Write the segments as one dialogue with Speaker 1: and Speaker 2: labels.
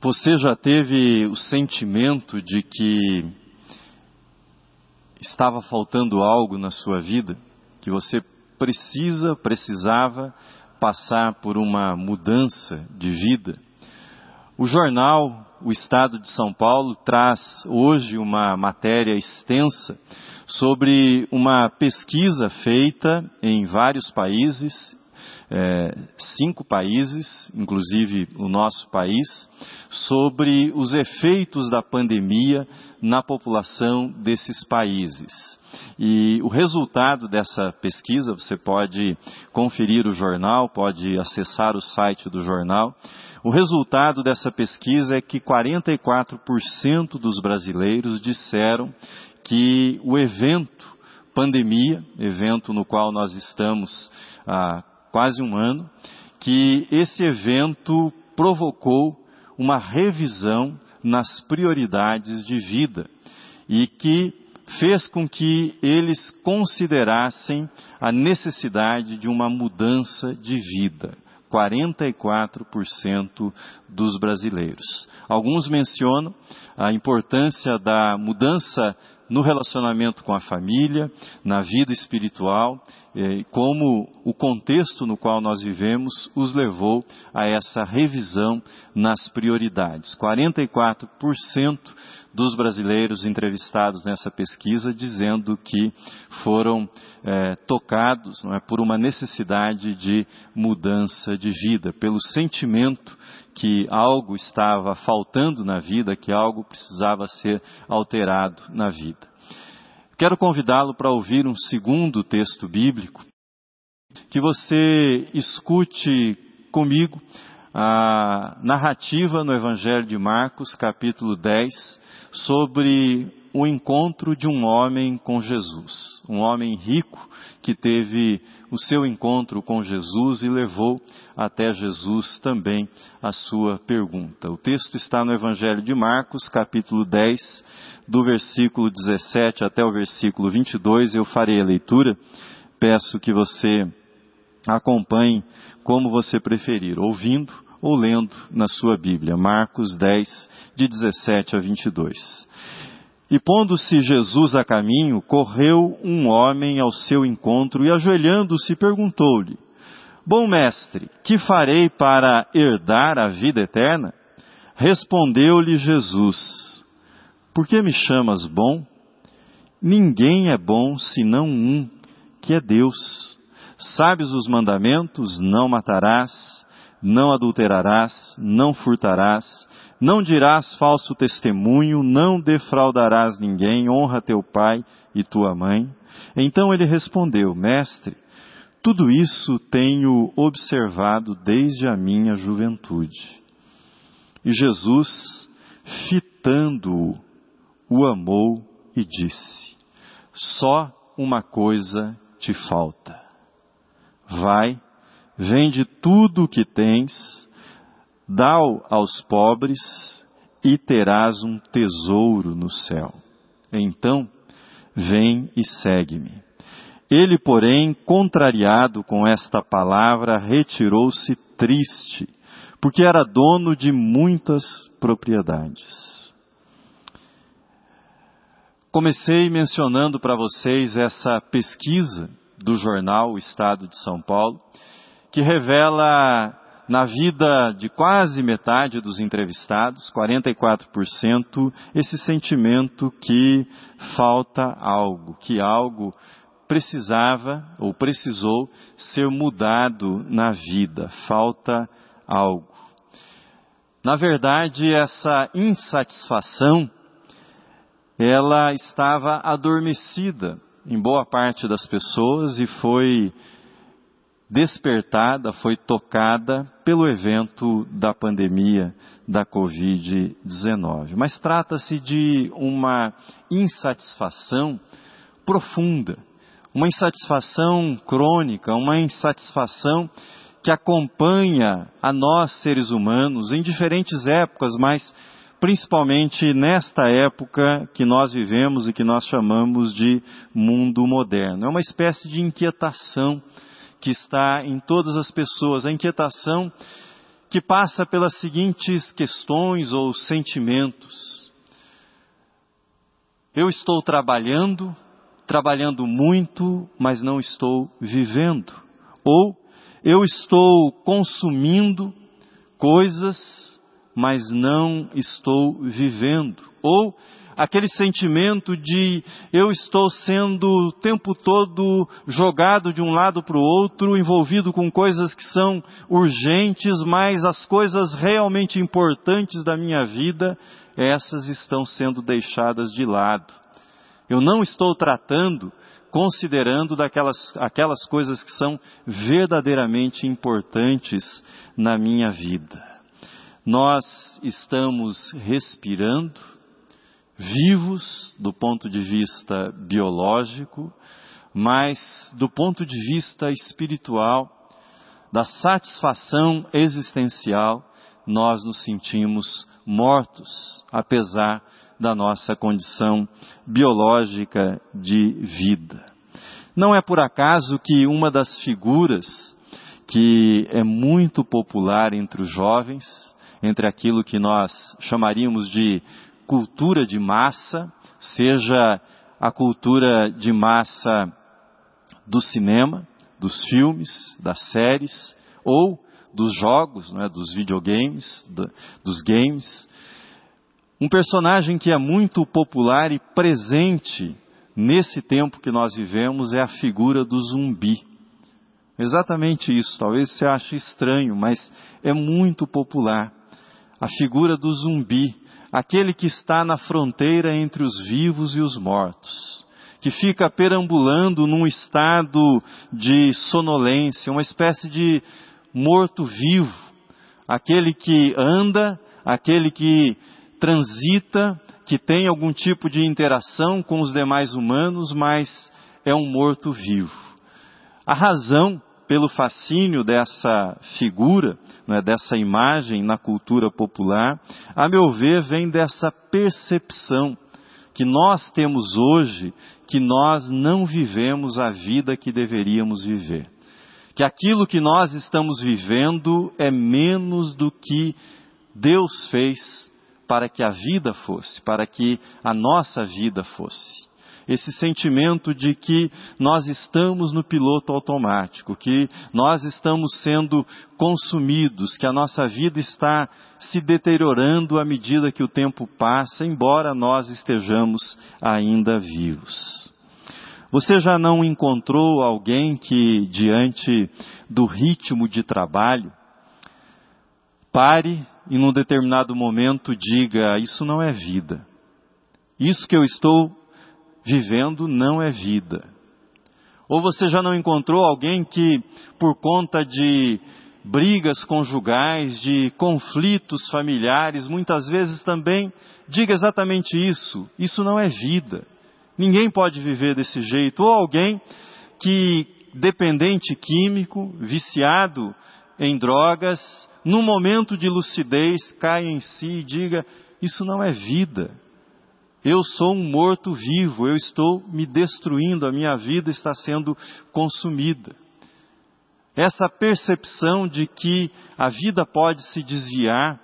Speaker 1: Você já teve o sentimento de que estava faltando algo na sua vida, que você precisa, precisava passar por uma mudança de vida? O jornal O Estado de São Paulo traz hoje uma matéria extensa sobre uma pesquisa feita em vários países é, cinco países, inclusive o nosso país, sobre os efeitos da pandemia na população desses países. E o resultado dessa pesquisa, você pode conferir o jornal, pode acessar o site do jornal. O resultado dessa pesquisa é que 44% dos brasileiros disseram que o evento pandemia, evento no qual nós estamos há quase um ano, que esse evento provocou uma revisão nas prioridades de vida e que fez com que eles considerassem a necessidade de uma mudança de vida. 44% dos brasileiros. Alguns mencionam a importância da mudança no relacionamento com a família, na vida espiritual, eh, como o contexto no qual nós vivemos os levou a essa revisão nas prioridades. 44% dos brasileiros entrevistados nessa pesquisa dizendo que foram é, tocados é, por uma necessidade de mudança de vida, pelo sentimento que algo estava faltando na vida, que algo precisava ser alterado na vida. Quero convidá-lo para ouvir um segundo texto bíblico, que você escute comigo a narrativa no Evangelho de Marcos, capítulo 10, sobre o encontro de um homem com Jesus. Um homem rico que teve o seu encontro com Jesus e levou até Jesus também a sua pergunta. O texto está no Evangelho de Marcos, capítulo 10, do versículo 17 até o versículo 22. Eu farei a leitura. Peço que você acompanhe como você preferir, ouvindo ou lendo na sua Bíblia. Marcos 10, de 17 a 22. E pondo-se Jesus a caminho, correu um homem ao seu encontro e, ajoelhando-se, perguntou-lhe: Bom mestre, que farei para herdar a vida eterna? Respondeu-lhe Jesus: Por que me chamas bom? Ninguém é bom senão um, que é Deus. Sabes os mandamentos: não matarás, não adulterarás, não furtarás, não dirás falso testemunho, não defraudarás ninguém, honra teu pai e tua mãe. Então ele respondeu, Mestre, tudo isso tenho observado desde a minha juventude. E Jesus, fitando-o, o amou e disse: Só uma coisa te falta. Vai, vende tudo o que tens, dá-o aos pobres e terás um tesouro no céu. Então, vem e segue-me. Ele, porém, contrariado com esta palavra, retirou-se triste, porque era dono de muitas propriedades. Comecei mencionando para vocês essa pesquisa do jornal O Estado de São Paulo, que revela na vida de quase metade dos entrevistados, 44%, esse sentimento que falta algo, que algo precisava ou precisou ser mudado na vida, falta algo. Na verdade, essa insatisfação, ela estava adormecida em boa parte das pessoas e foi despertada, foi tocada pelo evento da pandemia da Covid-19. Mas trata-se de uma insatisfação profunda, uma insatisfação crônica, uma insatisfação que acompanha a nós seres humanos em diferentes épocas, mas principalmente nesta época que nós vivemos e que nós chamamos de mundo moderno. É uma espécie de inquietação que está em todas as pessoas, a inquietação que passa pelas seguintes questões ou sentimentos. Eu estou trabalhando, trabalhando muito, mas não estou vivendo. Ou eu estou consumindo coisas, mas não estou vivendo. Ou aquele sentimento de eu estou sendo o tempo todo jogado de um lado para o outro, envolvido com coisas que são urgentes, mas as coisas realmente importantes da minha vida, essas estão sendo deixadas de lado. Eu não estou tratando, considerando daquelas aquelas coisas que são verdadeiramente importantes na minha vida. Nós estamos respirando, vivos do ponto de vista biológico, mas do ponto de vista espiritual, da satisfação existencial, nós nos sentimos mortos, apesar da nossa condição biológica de vida. Não é por acaso que uma das figuras que é muito popular entre os jovens, entre aquilo que nós chamaríamos de cultura de massa, seja a cultura de massa do cinema, dos filmes, das séries, ou dos jogos, é, dos videogames, do, dos games. Um personagem que é muito popular e presente nesse tempo que nós vivemos é a figura do zumbi. Exatamente isso, talvez você ache estranho, mas é muito popular. A figura do zumbi, aquele que está na fronteira entre os vivos e os mortos, que fica perambulando num estado de sonolência, uma espécie de morto-vivo, aquele que anda, aquele que transita, que tem algum tipo de interação com os demais humanos, mas é um morto-vivo. A razão pelo fascínio dessa figura, né, dessa imagem na cultura popular, a meu ver, vem dessa percepção que nós temos hoje que nós não vivemos a vida que deveríamos viver. Que aquilo que nós estamos vivendo é menos do que Deus fez para que a vida fosse, para que a nossa vida fosse esse sentimento de que nós estamos no piloto automático, que nós estamos sendo consumidos, que a nossa vida está se deteriorando à medida que o tempo passa, embora nós estejamos ainda vivos. Você já não encontrou alguém que, diante do ritmo de trabalho, pare e num determinado momento diga: Isso não é vida. Isso que eu estou vivendo não é vida. Ou você já não encontrou alguém que, por conta de brigas conjugais, de conflitos familiares, muitas vezes também diga exatamente isso: isso não é vida. Ninguém pode viver desse jeito. Ou alguém que, dependente químico, viciado em drogas, num momento de lucidez, cai em si e diga: isso não é vida. Eu sou um morto-vivo, eu estou me destruindo, a minha vida está sendo consumida. Essa percepção de que a vida pode se desviar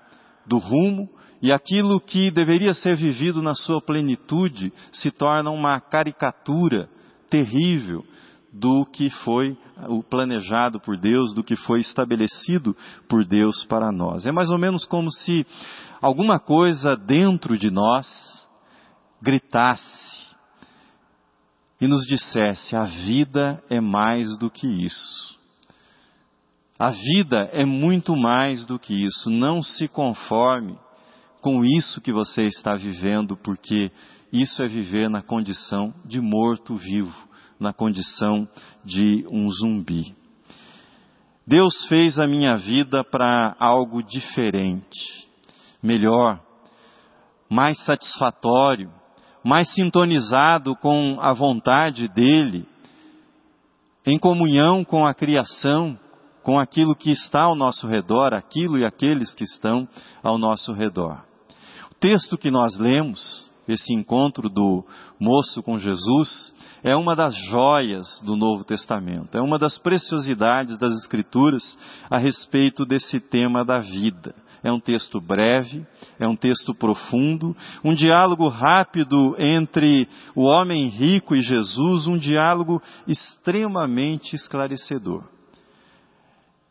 Speaker 1: do rumo e aquilo que deveria ser vivido na sua plenitude se torna uma caricatura terrível do que foi o planejado por Deus, do que foi estabelecido por Deus para nós. É mais ou menos como se alguma coisa dentro de nós gritasse e nos dissesse: a vida é mais do que isso. A vida é muito mais do que isso. Não se conforme com isso que você está vivendo, porque isso é viver na condição de morto-vivo, na condição de um zumbi. Deus fez a minha vida para algo diferente, melhor, mais satisfatório, mais sintonizado com a vontade dele, em comunhão com a criação, com aquilo que está ao nosso redor, aquilo e aqueles que estão ao nosso redor. O texto que nós lemos esse encontro do moço com Jesus, é uma das joias do Novo Testamento, é uma das preciosidades das Escrituras a respeito desse tema da vida. É um texto breve, é um texto profundo, um diálogo rápido entre o homem rico e Jesus, um diálogo extremamente esclarecedor.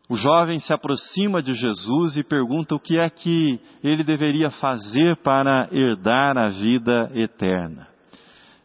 Speaker 1: O jovem se aproxima de Jesus e pergunta o que é que ele deveria fazer para herdar a vida eterna.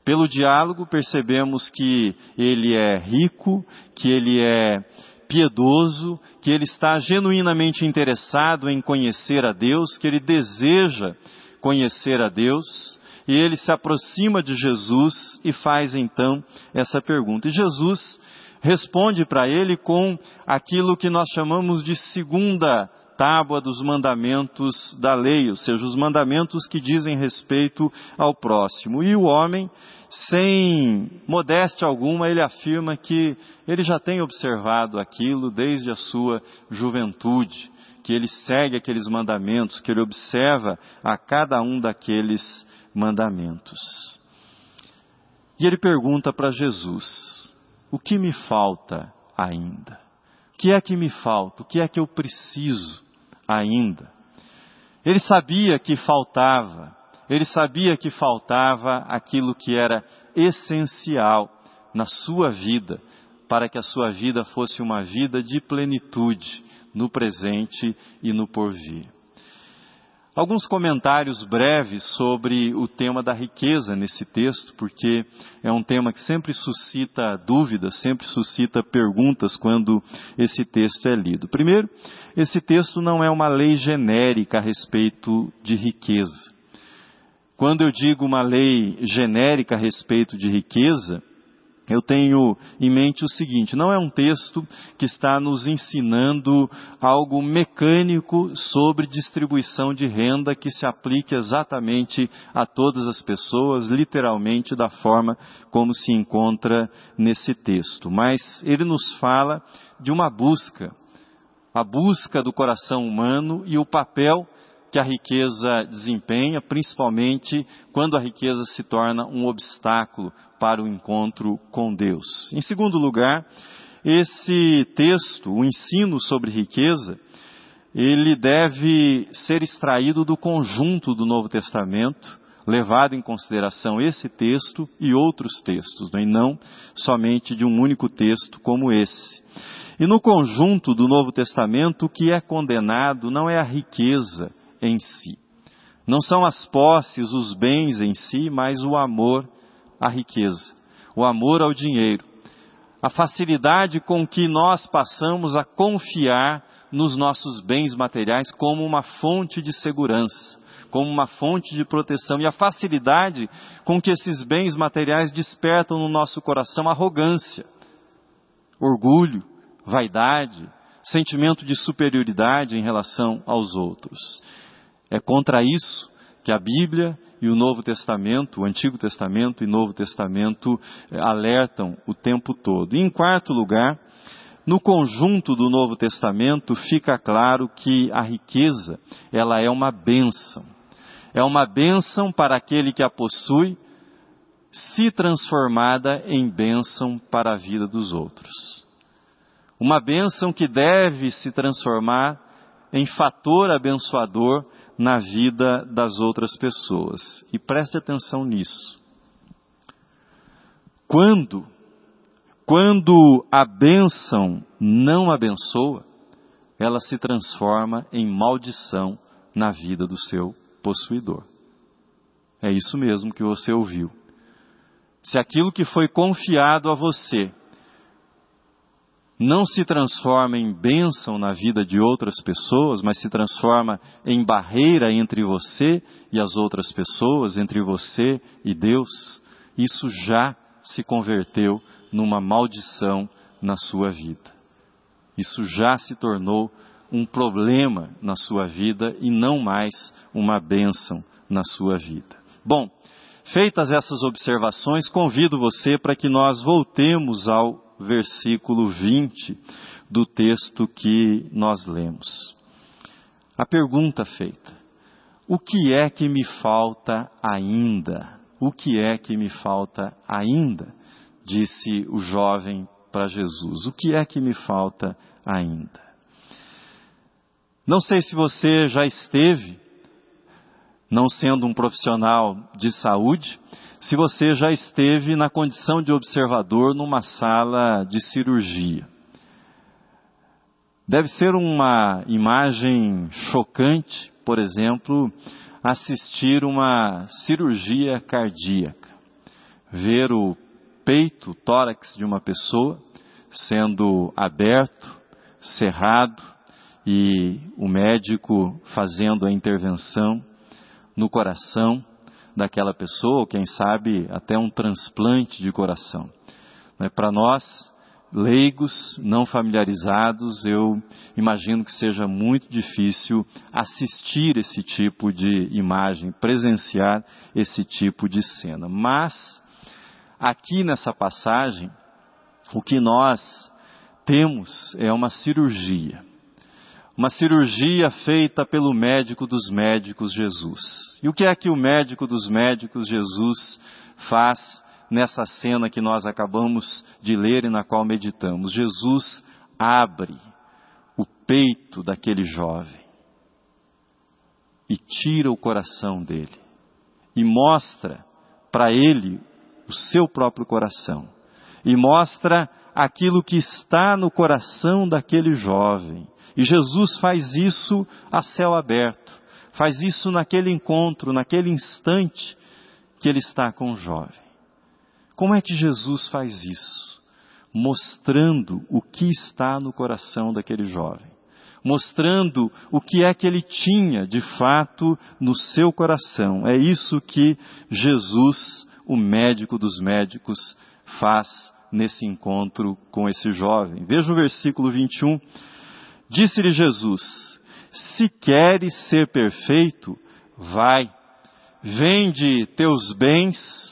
Speaker 1: Pelo diálogo percebemos que ele é rico, que ele é piedoso, que ele está genuinamente interessado em conhecer a Deus, que ele deseja conhecer a Deus, e ele se aproxima de Jesus e faz então essa pergunta. E Jesus responde para ele com aquilo que nós chamamos de segunda tábua dos mandamentos da lei, ou seja, os mandamentos que dizem respeito ao próximo. E o homem, sem modéstia alguma, ele afirma que ele já tem observado aquilo desde a sua juventude, que ele segue aqueles mandamentos, que ele observa a cada um daqueles mandamentos. E ele pergunta para Jesus: O que me falta ainda? O que é que me falta? O que é que eu preciso ainda. Ele sabia que faltava, ele sabia que faltava aquilo que era essencial na sua vida, para que a sua vida fosse uma vida de plenitude no presente e no porvir. Alguns comentários breves sobre o tema da riqueza nesse texto, porque é um tema que sempre suscita dúvidas, sempre suscita perguntas quando esse texto é lido. Primeiro, esse texto não é uma lei genérica a respeito de riqueza. Quando eu digo uma lei genérica a respeito de riqueza, eu tenho em mente o seguinte: não é um texto que está nos ensinando algo mecânico sobre distribuição de renda que se aplique exatamente a todas as pessoas, literalmente da forma como se encontra nesse texto. Mas ele nos fala de uma busca, a busca do coração humano e o papel que a riqueza desempenha, principalmente quando a riqueza se torna um obstáculo para o encontro com Deus. Em segundo lugar, esse texto, o ensino sobre riqueza, ele deve ser extraído do conjunto do Novo Testamento, levado em consideração esse texto e outros textos, né? e não somente de um único texto como esse. E no conjunto do Novo Testamento, o que é condenado não é a riqueza em si. Não são as posses, os bens em si, mas o amor à riqueza, o amor ao dinheiro, a facilidade com que nós passamos a confiar nos nossos bens materiais como uma fonte de segurança, como uma fonte de proteção, e a facilidade com que esses bens materiais despertam no nosso coração arrogância, orgulho, vaidade, sentimento de superioridade em relação aos outros. É contra isso que a Bíblia e o Novo Testamento, o Antigo Testamento e Novo Testamento eh, alertam o tempo todo. E em quarto lugar, no conjunto do Novo Testamento fica claro que a riqueza, ela é uma bênção. É uma bênção para aquele que a possui, se transformada em bênção para a vida dos outros. Uma bênção que deve se transformar em fator abençoador na vida das outras pessoas. E preste atenção nisso. Quando, quando a bênção não abençoa, ela se transforma em maldição na vida do seu possuidor. É isso mesmo que você ouviu. Se aquilo que foi confiado a você não se transforma em bênção na vida de outras pessoas, mas se transforma em barreira entre você e as outras pessoas, entre você e Deus, isso já se converteu numa maldição na sua vida. Isso já se tornou um problema na sua vida e não mais uma bênção na sua vida. Bom, feitas essas observações, convido você para que nós voltemos ao versículo 20 do texto que nós lemos. A pergunta feita: O que é que me falta ainda? O que é que me falta ainda? Disse o jovem para Jesus. O que é que me falta ainda? Não sei se você já esteve, não sendo um profissional de saúde, se você já esteve na condição de observador numa sala de cirurgia. Deve ser uma imagem chocante, por exemplo, assistir uma cirurgia cardíaca. Ver o peito, o tórax de uma pessoa sendo aberto, cerrado e o médico fazendo a intervenção no coração daquela pessoa, ou quem sabe até um transplante de coração. Para nós, leigos, não familiarizados, eu imagino que seja muito difícil assistir esse tipo de imagem, presenciar esse tipo de cena. Mas, aqui nessa passagem, o que nós temos é uma cirurgia. Uma cirurgia feita pelo médico dos médicos Jesus. E o que é que o médico dos médicos Jesus faz nessa cena que nós acabamos de ler e na qual meditamos. Jesus abre o peito daquele jovem e tira o coração dele e mostra para ele o seu próprio coração e mostra aquilo que está no coração daquele jovem. E Jesus faz isso a céu aberto, faz isso naquele encontro, naquele instante que ele está com o jovem. Como é que Jesus faz isso? Mostrando o que está no coração daquele jovem. Mostrando o que é que ele tinha de fato no seu coração. É isso que Jesus, o médico dos médicos, faz nesse encontro com esse jovem. Veja o versículo 21. Disse-lhe Jesus: Se queres ser perfeito, vai, vende teus bens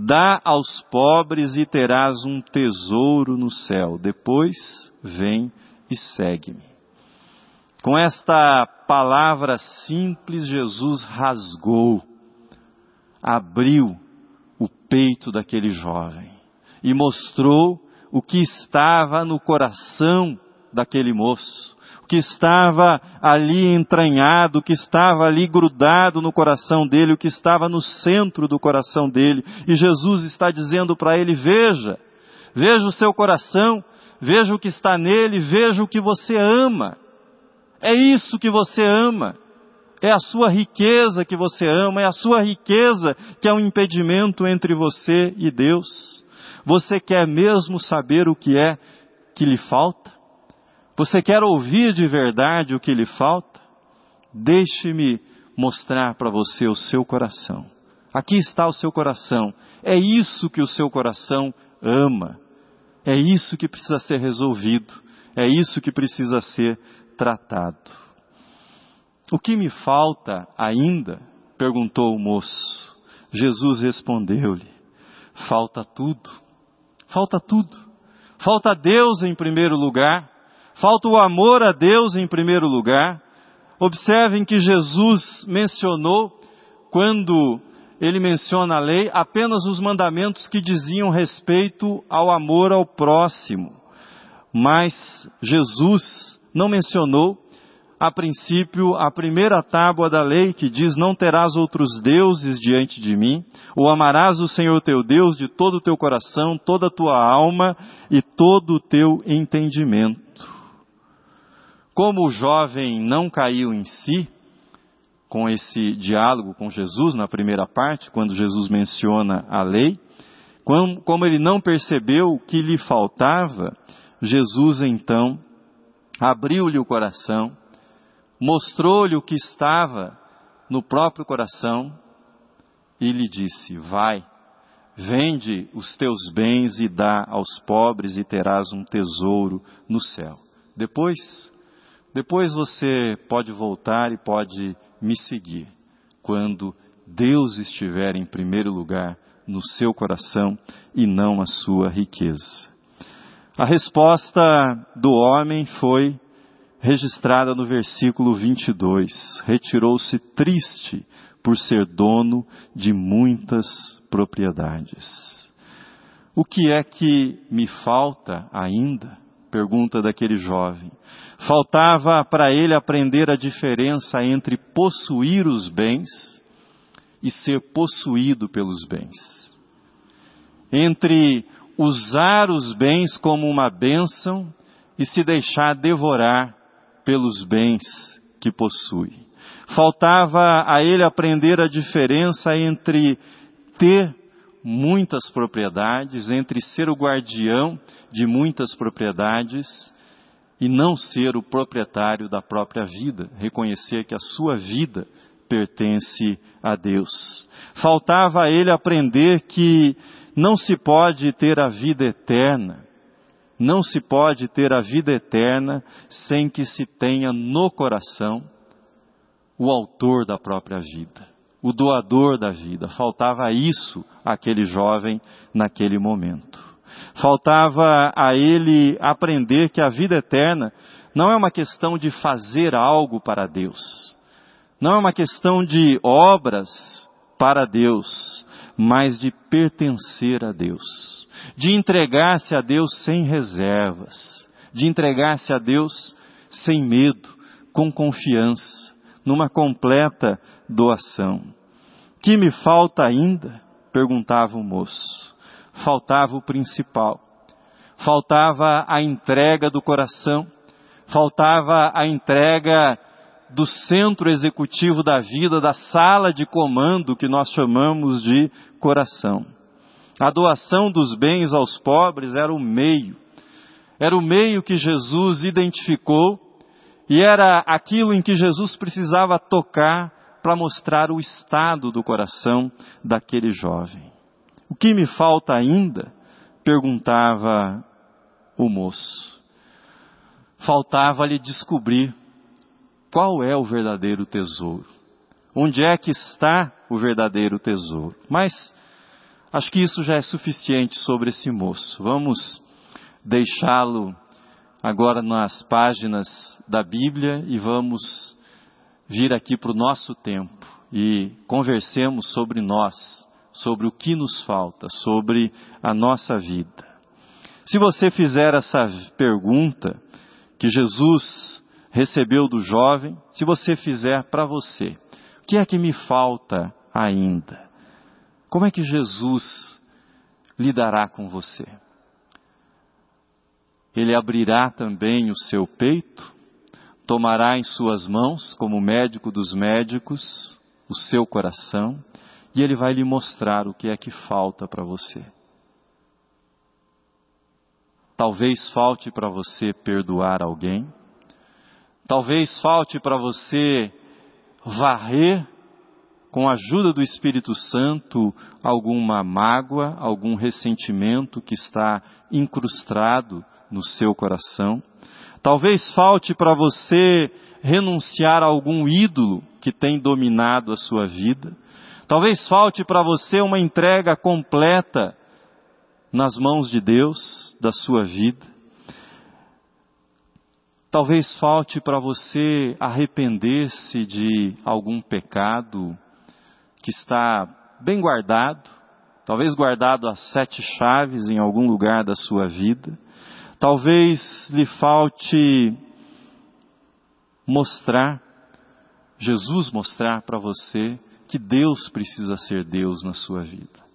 Speaker 1: Dá aos pobres e terás um tesouro no céu. Depois vem e segue-me. Com esta palavra simples, Jesus rasgou, abriu o peito daquele jovem e mostrou o que estava no coração daquele moço que estava ali entranhado, que estava ali grudado no coração dele, o que estava no centro do coração dele. E Jesus está dizendo para ele: Veja, veja o seu coração, veja o que está nele, veja o que você ama. É isso que você ama. É a sua riqueza que você ama, é a sua riqueza que é um impedimento entre você e Deus. Você quer mesmo saber o que é que lhe falta? Você quer ouvir de verdade o que lhe falta? Deixe-me mostrar para você o seu coração. Aqui está o seu coração. É isso que o seu coração ama. É isso que precisa ser resolvido. É isso que precisa ser tratado. O que me falta ainda? perguntou o moço. Jesus respondeu-lhe: falta tudo. Falta tudo. Falta Deus em primeiro lugar Falta o amor a Deus em primeiro lugar. Observem que Jesus mencionou, quando ele menciona a lei, apenas os mandamentos que diziam respeito ao amor ao próximo. Mas Jesus não mencionou, a princípio, a primeira tábua da lei que diz: Não terás outros deuses diante de mim, ou amarás o Senhor teu Deus de todo o teu coração, toda a tua alma e todo o teu entendimento. Como o jovem não caiu em si, com esse diálogo com Jesus na primeira parte, quando Jesus menciona a lei, como ele não percebeu o que lhe faltava, Jesus então abriu-lhe o coração, mostrou-lhe o que estava no próprio coração e lhe disse: Vai, vende os teus bens e dá aos pobres e terás um tesouro no céu. Depois depois você pode voltar e pode me seguir quando Deus estiver em primeiro lugar no seu coração e não a sua riqueza. A resposta do homem foi: registrada no versículo 22. Retirou-se triste por ser dono de muitas propriedades. O que é que me falta ainda? Pergunta daquele jovem. Faltava para ele aprender a diferença entre possuir os bens e ser possuído pelos bens. Entre usar os bens como uma bênção e se deixar devorar pelos bens que possui. Faltava a ele aprender a diferença entre ter muitas propriedades, entre ser o guardião de muitas propriedades e não ser o proprietário da própria vida, reconhecer que a sua vida pertence a Deus. Faltava a ele aprender que não se pode ter a vida eterna, não se pode ter a vida eterna sem que se tenha no coração o autor da própria vida, o doador da vida. Faltava isso àquele jovem naquele momento. Faltava a ele aprender que a vida eterna não é uma questão de fazer algo para Deus, não é uma questão de obras para Deus, mas de pertencer a Deus, de entregar-se a Deus sem reservas, de entregar-se a Deus sem medo, com confiança, numa completa doação. Que me falta ainda? perguntava o moço. Faltava o principal. Faltava a entrega do coração. Faltava a entrega do centro executivo da vida, da sala de comando que nós chamamos de coração. A doação dos bens aos pobres era o meio, era o meio que Jesus identificou e era aquilo em que Jesus precisava tocar para mostrar o estado do coração daquele jovem. O que me falta ainda? perguntava o moço. Faltava-lhe descobrir qual é o verdadeiro tesouro. Onde é que está o verdadeiro tesouro? Mas acho que isso já é suficiente sobre esse moço. Vamos deixá-lo agora nas páginas da Bíblia e vamos vir aqui para o nosso tempo e conversemos sobre nós, sobre o que nos falta, sobre a nossa vida. Se você fizer essa pergunta que Jesus recebeu do jovem, se você fizer para você, o que é que me falta ainda? Como é que Jesus lidará com você? Ele abrirá também o seu peito, tomará em suas mãos, como médico dos médicos, o seu coração, e ele vai lhe mostrar o que é que falta para você. Talvez falte para você perdoar alguém, Talvez falte para você varrer com a ajuda do Espírito Santo alguma mágoa, algum ressentimento que está incrustado no seu coração. Talvez falte para você renunciar a algum ídolo que tem dominado a sua vida. Talvez falte para você uma entrega completa nas mãos de Deus da sua vida. Talvez falte para você arrepender-se de algum pecado que está bem guardado, talvez guardado a sete chaves em algum lugar da sua vida. Talvez lhe falte mostrar, Jesus mostrar para você que Deus precisa ser Deus na sua vida.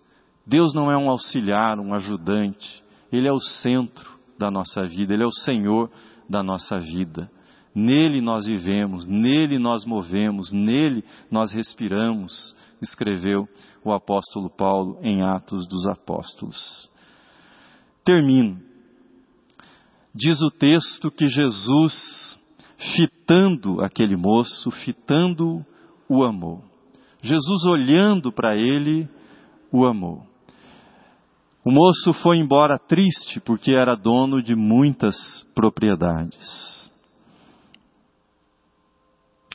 Speaker 1: Deus não é um auxiliar, um ajudante, Ele é o centro da nossa vida, Ele é o Senhor da nossa vida. Nele nós vivemos, nele nós movemos, nele nós respiramos, escreveu o apóstolo Paulo em Atos dos Apóstolos. Termino. Diz o texto que Jesus, fitando aquele moço, fitando o amou. Jesus olhando para ele, o amou. O moço foi embora triste porque era dono de muitas propriedades.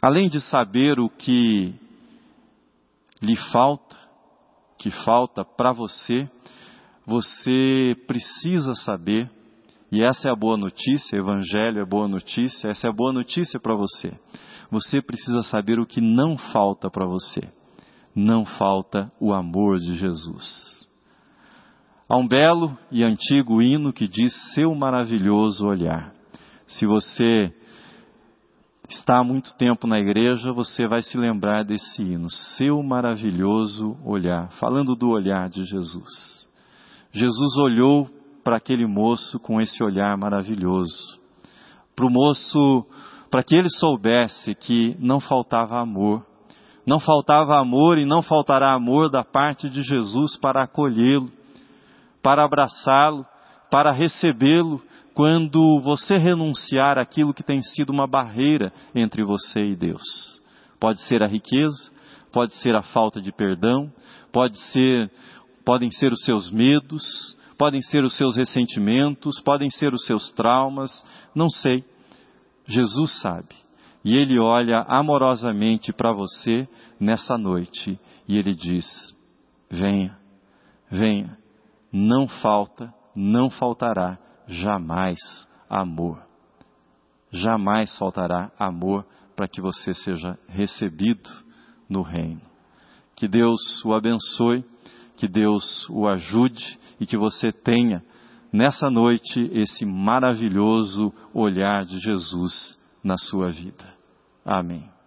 Speaker 1: Além de saber o que lhe falta, que falta para você, você precisa saber E essa é a boa notícia, Evangelho é boa notícia, essa é a boa notícia para você. Você precisa saber o que não falta para você. Não falta o amor de Jesus. Há um belo e antigo hino que diz seu maravilhoso olhar. Se você está há muito tempo na igreja, você vai se lembrar desse hino, seu maravilhoso olhar, falando do olhar de Jesus. Jesus olhou para aquele moço com esse olhar maravilhoso. Para o moço, para que ele soubesse que não faltava amor. Não faltava amor e não faltará amor da parte de Jesus para acolhê-lo, para abraçá-lo, para recebê-lo quando você renunciar aquilo que tem sido uma barreira entre você e Deus. Pode ser a riqueza, pode ser a falta de perdão, pode ser, podem ser os seus medos, podem ser os seus ressentimentos, podem ser os seus traumas, não sei. Jesus sabe. E ele olha amorosamente para você nessa noite e ele diz: venha, venha, não falta, não faltará jamais amor. Jamais faltará amor para que você seja recebido no reino. Que Deus o abençoe, que Deus o ajude e que você tenha nessa noite esse maravilhoso olhar de Jesus na sua vida. Amém.